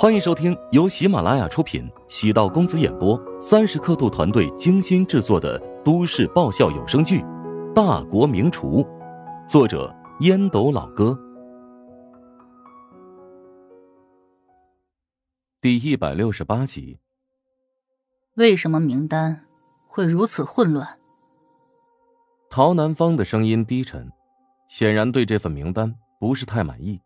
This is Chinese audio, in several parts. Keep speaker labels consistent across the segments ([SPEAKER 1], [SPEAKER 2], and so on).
[SPEAKER 1] 欢迎收听由喜马拉雅出品、喜道公子演播、三十刻度团队精心制作的都市爆笑有声剧《大国名厨》，作者烟斗老哥，第一百六十八集。
[SPEAKER 2] 为什么名单会如此混乱？
[SPEAKER 1] 陶南方的声音低沉，显然对这份名单不是太满意。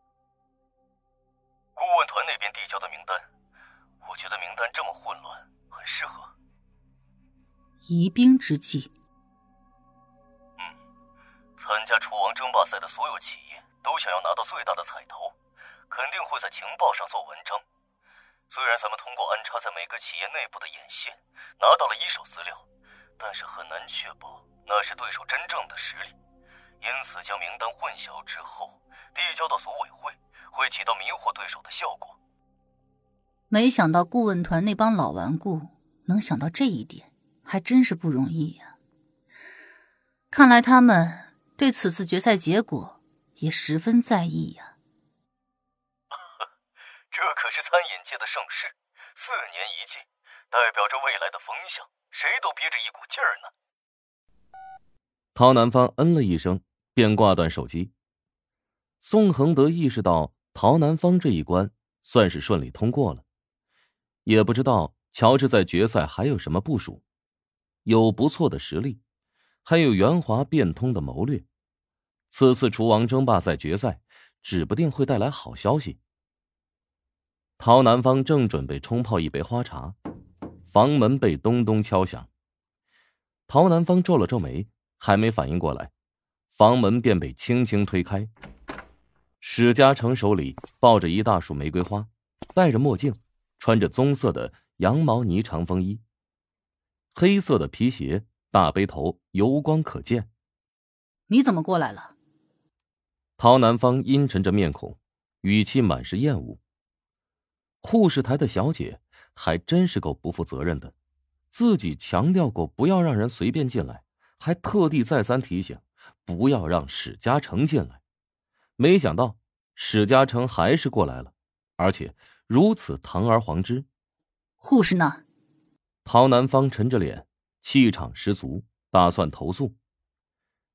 [SPEAKER 2] 疑兵之计。
[SPEAKER 3] 嗯，参加厨王争霸赛的所有企业都想要拿到最大的彩头，肯定会在情报上做文章。虽然咱们通过安插在每个企业内部的眼线拿到了一手资料，但是很难确保那是对手真正的实力。因此，将名单混淆之后递交到组委会，会起到迷惑对手的效果。
[SPEAKER 2] 没想到顾问团那帮老顽固能想到这一点。还真是不容易呀！看来他们对此次决赛结果也十分在意呀。
[SPEAKER 3] 这可是餐饮界的盛事，四年一届，代表着未来的风向，谁都憋着一股劲儿呢。
[SPEAKER 1] 陶南方嗯了一声，便挂断手机。宋恒德意识到陶南方这一关算是顺利通过了，也不知道乔治在决赛还有什么部署。有不错的实力，还有圆滑变通的谋略，此次厨王争霸赛决赛，指不定会带来好消息。陶南方正准备冲泡一杯花茶，房门被咚咚敲响。陶南方皱了皱眉，还没反应过来，房门便被轻轻推开。史嘉诚手里抱着一大束玫瑰花，戴着墨镜，穿着棕色的羊毛呢长风衣。黑色的皮鞋，大背头，油光可见。
[SPEAKER 2] 你怎么过来了？
[SPEAKER 1] 陶南方阴沉着面孔，语气满是厌恶。护士台的小姐还真是够不负责任的，自己强调过不要让人随便进来，还特地再三提醒不要让史嘉诚进来。没想到史嘉诚还是过来了，而且如此堂而皇之。
[SPEAKER 2] 护士呢？
[SPEAKER 1] 陶南方沉着脸，气场十足，打算投诉。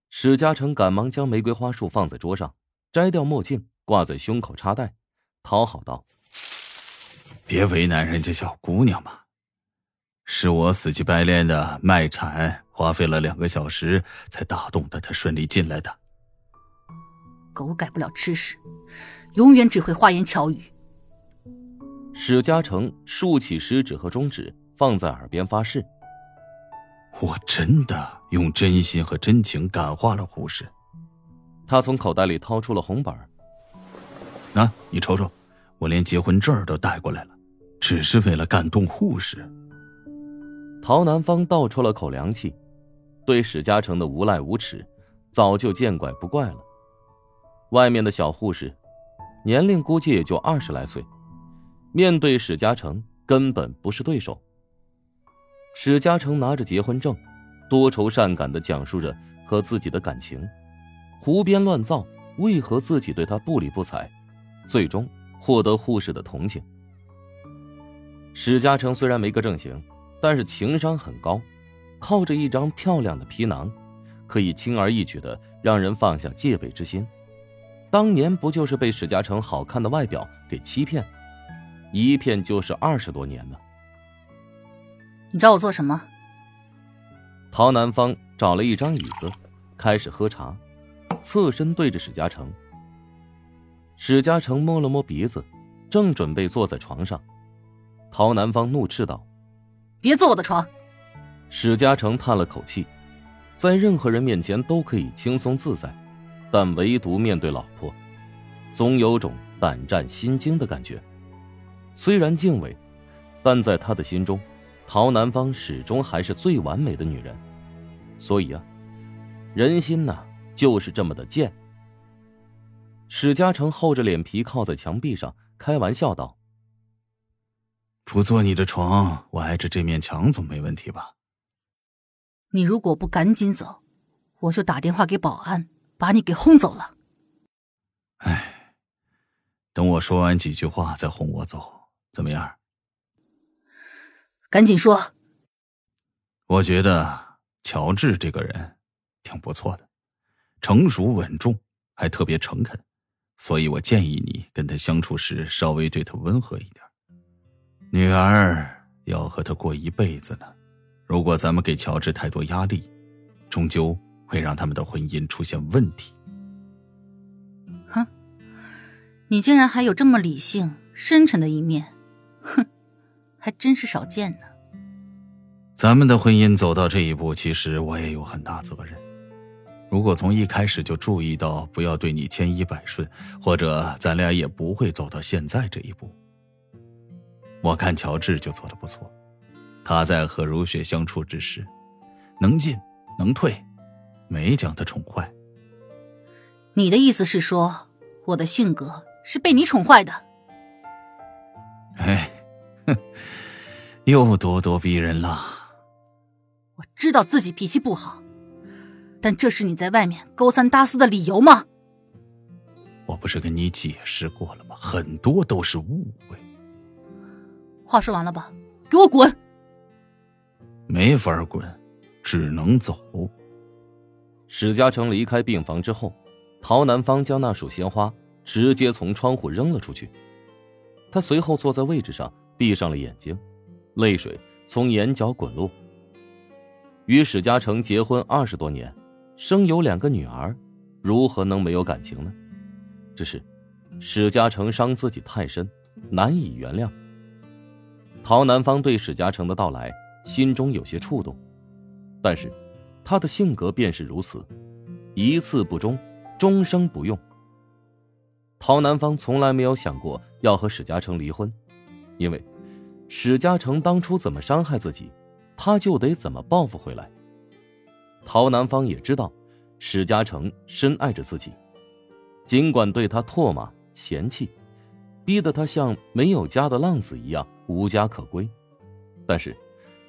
[SPEAKER 1] 史嘉诚赶忙将玫瑰花束放在桌上，摘掉墨镜，挂在胸口插袋，讨好道：“
[SPEAKER 4] 别为难人家小姑娘嘛，是我死乞白赖的卖惨，花费了两个小时才打动的她顺利进来的。
[SPEAKER 2] 狗改不了吃屎，永远只会花言巧语。”
[SPEAKER 1] 史嘉诚竖起食指和中指。放在耳边发誓，
[SPEAKER 4] 我真的用真心和真情感化了护士。
[SPEAKER 1] 他从口袋里掏出了红本儿
[SPEAKER 4] 那你瞅瞅，我连结婚证都带过来了，只是为了感动护士。
[SPEAKER 1] 陶南方倒抽了口凉气，对史嘉诚的无赖无耻，早就见怪不怪了。外面的小护士，年龄估计也就二十来岁，面对史嘉诚根本不是对手。史嘉诚拿着结婚证，多愁善感的讲述着和自己的感情，胡编乱造，为何自己对他不理不睬，最终获得护士的同情。史嘉诚虽然没个正形，但是情商很高，靠着一张漂亮的皮囊，可以轻而易举的让人放下戒备之心。当年不就是被史嘉诚好看的外表给欺骗，一骗就是二十多年呢？
[SPEAKER 2] 你找我做什么？
[SPEAKER 1] 陶南方找了一张椅子，开始喝茶，侧身对着史嘉诚。史嘉诚摸了摸鼻子，正准备坐在床上，陶南方怒斥道：“
[SPEAKER 2] 别坐我的床！”
[SPEAKER 1] 史嘉诚叹了口气，在任何人面前都可以轻松自在，但唯独面对老婆，总有种胆战心惊的感觉。虽然敬畏，但在他的心中。陶南方始终还是最完美的女人，所以啊，人心呐就是这么的贱。史嘉诚厚着脸皮靠在墙壁上，开玩笑道：“
[SPEAKER 4] 不坐你的床，我挨着这面墙总没问题吧？”
[SPEAKER 2] 你如果不赶紧走，我就打电话给保安，把你给轰走了。
[SPEAKER 4] 哎，等我说完几句话再轰我走。怎么样？
[SPEAKER 2] 赶紧说。
[SPEAKER 4] 我觉得乔治这个人挺不错的，成熟稳重，还特别诚恳，所以我建议你跟他相处时稍微对他温和一点。女儿要和他过一辈子呢，如果咱们给乔治太多压力，终究会让他们的婚姻出现问题。
[SPEAKER 2] 哼，你竟然还有这么理性、深沉的一面，哼，还真是少见呢。
[SPEAKER 4] 咱们的婚姻走到这一步，其实我也有很大责任。如果从一开始就注意到不要对你千依百顺，或者咱俩也不会走到现在这一步。我看乔治就做的不错，他在和如雪相处之时，能进能退，没将她宠坏。
[SPEAKER 2] 你的意思是说，我的性格是被你宠坏的？
[SPEAKER 4] 哎，哼，又咄咄逼人了。
[SPEAKER 2] 我知道自己脾气不好，但这是你在外面勾三搭四的理由吗？
[SPEAKER 4] 我不是跟你解释过了吗？很多都是误会。
[SPEAKER 2] 话说完了吧？给我滚！
[SPEAKER 4] 没法滚，只能走。
[SPEAKER 1] 史嘉诚离开病房之后，陶南方将那束鲜花直接从窗户扔了出去。他随后坐在位置上，闭上了眼睛，泪水从眼角滚落。与史嘉诚结婚二十多年，生有两个女儿，如何能没有感情呢？只是，史嘉诚伤自己太深，难以原谅。陶南方对史嘉诚的到来心中有些触动，但是，他的性格便是如此，一次不忠，终生不用。陶南方从来没有想过要和史嘉诚离婚，因为，史嘉诚当初怎么伤害自己。他就得怎么报复回来。陶南方也知道，史嘉诚深爱着自己，尽管对他唾骂嫌弃，逼得他像没有家的浪子一样无家可归，但是，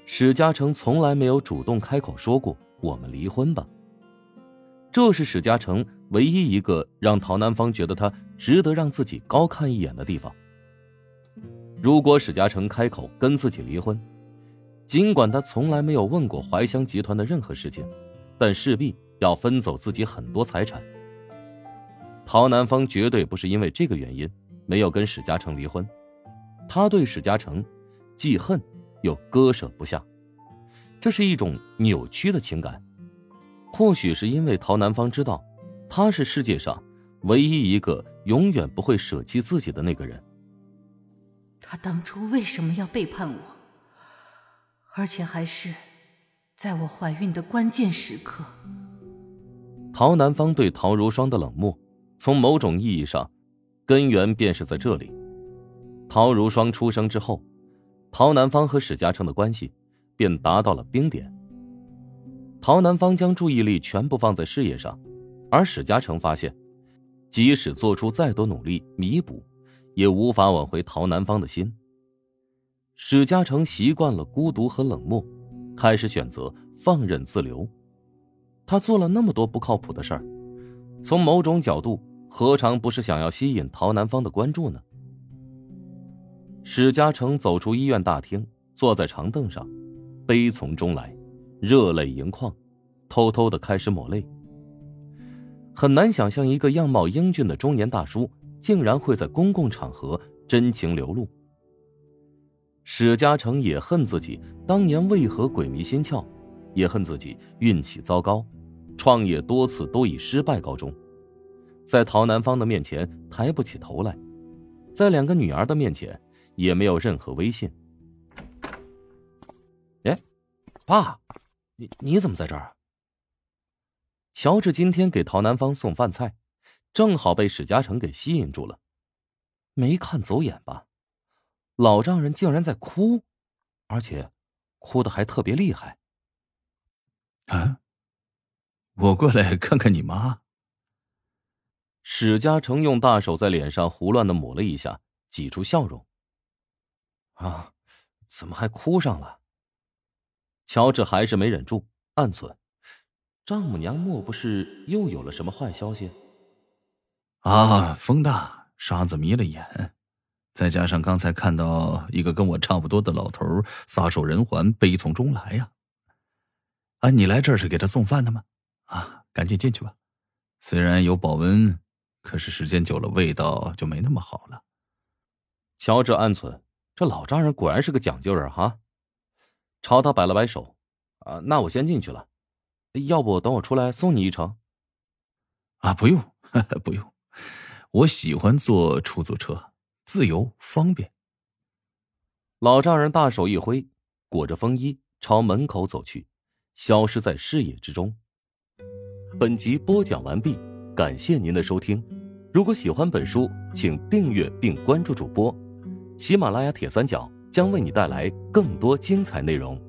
[SPEAKER 1] 史嘉诚从来没有主动开口说过“我们离婚吧”。这是史嘉诚唯一一个让陶南方觉得他值得让自己高看一眼的地方。如果史嘉诚开口跟自己离婚，尽管他从来没有问过怀香集团的任何事情，但势必要分走自己很多财产。陶南方绝对不是因为这个原因没有跟史嘉诚离婚，他对史嘉诚既恨又割舍不下，这是一种扭曲的情感。或许是因为陶南方知道，他是世界上唯一一个永远不会舍弃自己的那个人。
[SPEAKER 2] 他当初为什么要背叛我？而且还是在我怀孕的关键时刻。
[SPEAKER 1] 陶南方对陶如霜的冷漠，从某种意义上，根源便是在这里。陶如霜出生之后，陶南方和史嘉诚的关系便达到了冰点。陶南方将注意力全部放在事业上，而史嘉诚发现，即使做出再多努力弥补，也无法挽回陶南方的心。史嘉诚习惯了孤独和冷漠，开始选择放任自流。他做了那么多不靠谱的事儿，从某种角度，何尝不是想要吸引陶南方的关注呢？史嘉诚走出医院大厅，坐在长凳上，悲从中来，热泪盈眶，偷偷的开始抹泪。很难想象一个样貌英俊的中年大叔，竟然会在公共场合真情流露。史嘉诚也恨自己当年为何鬼迷心窍，也恨自己运气糟糕，创业多次都以失败告终，在陶南方的面前抬不起头来，在两个女儿的面前也没有任何威信。哎，爸，你你怎么在这儿？乔治今天给陶南方送饭菜，正好被史嘉诚给吸引住了，没看走眼吧？老丈人竟然在哭，而且哭的还特别厉害。
[SPEAKER 4] 啊！我过来看看你妈。
[SPEAKER 1] 史嘉诚用大手在脸上胡乱的抹了一下，挤出笑容。啊，怎么还哭上了？乔治还是没忍住，暗忖：丈母娘莫不是又有了什么坏消息？
[SPEAKER 4] 啊，风大，沙子迷了眼。再加上刚才看到一个跟我差不多的老头撒手人寰，悲从中来呀。啊，你来这儿是给他送饭的吗？啊，赶紧进去吧。虽然有保温，可是时间久了味道就没那么好了。
[SPEAKER 1] 乔治暗存：这老丈人果然是个讲究人哈。朝他摆了摆手：“啊，那我先进去了，要不等我出来送你一程？”
[SPEAKER 4] 啊，不用，不用，我喜欢坐出租车，自由方便。
[SPEAKER 1] 老丈人大手一挥，裹着风衣朝门口走去，消失在视野之中。本集播讲完毕，感谢您的收听。如果喜欢本书，请订阅并关注主播。喜马拉雅铁三角将为你带来更多精彩内容。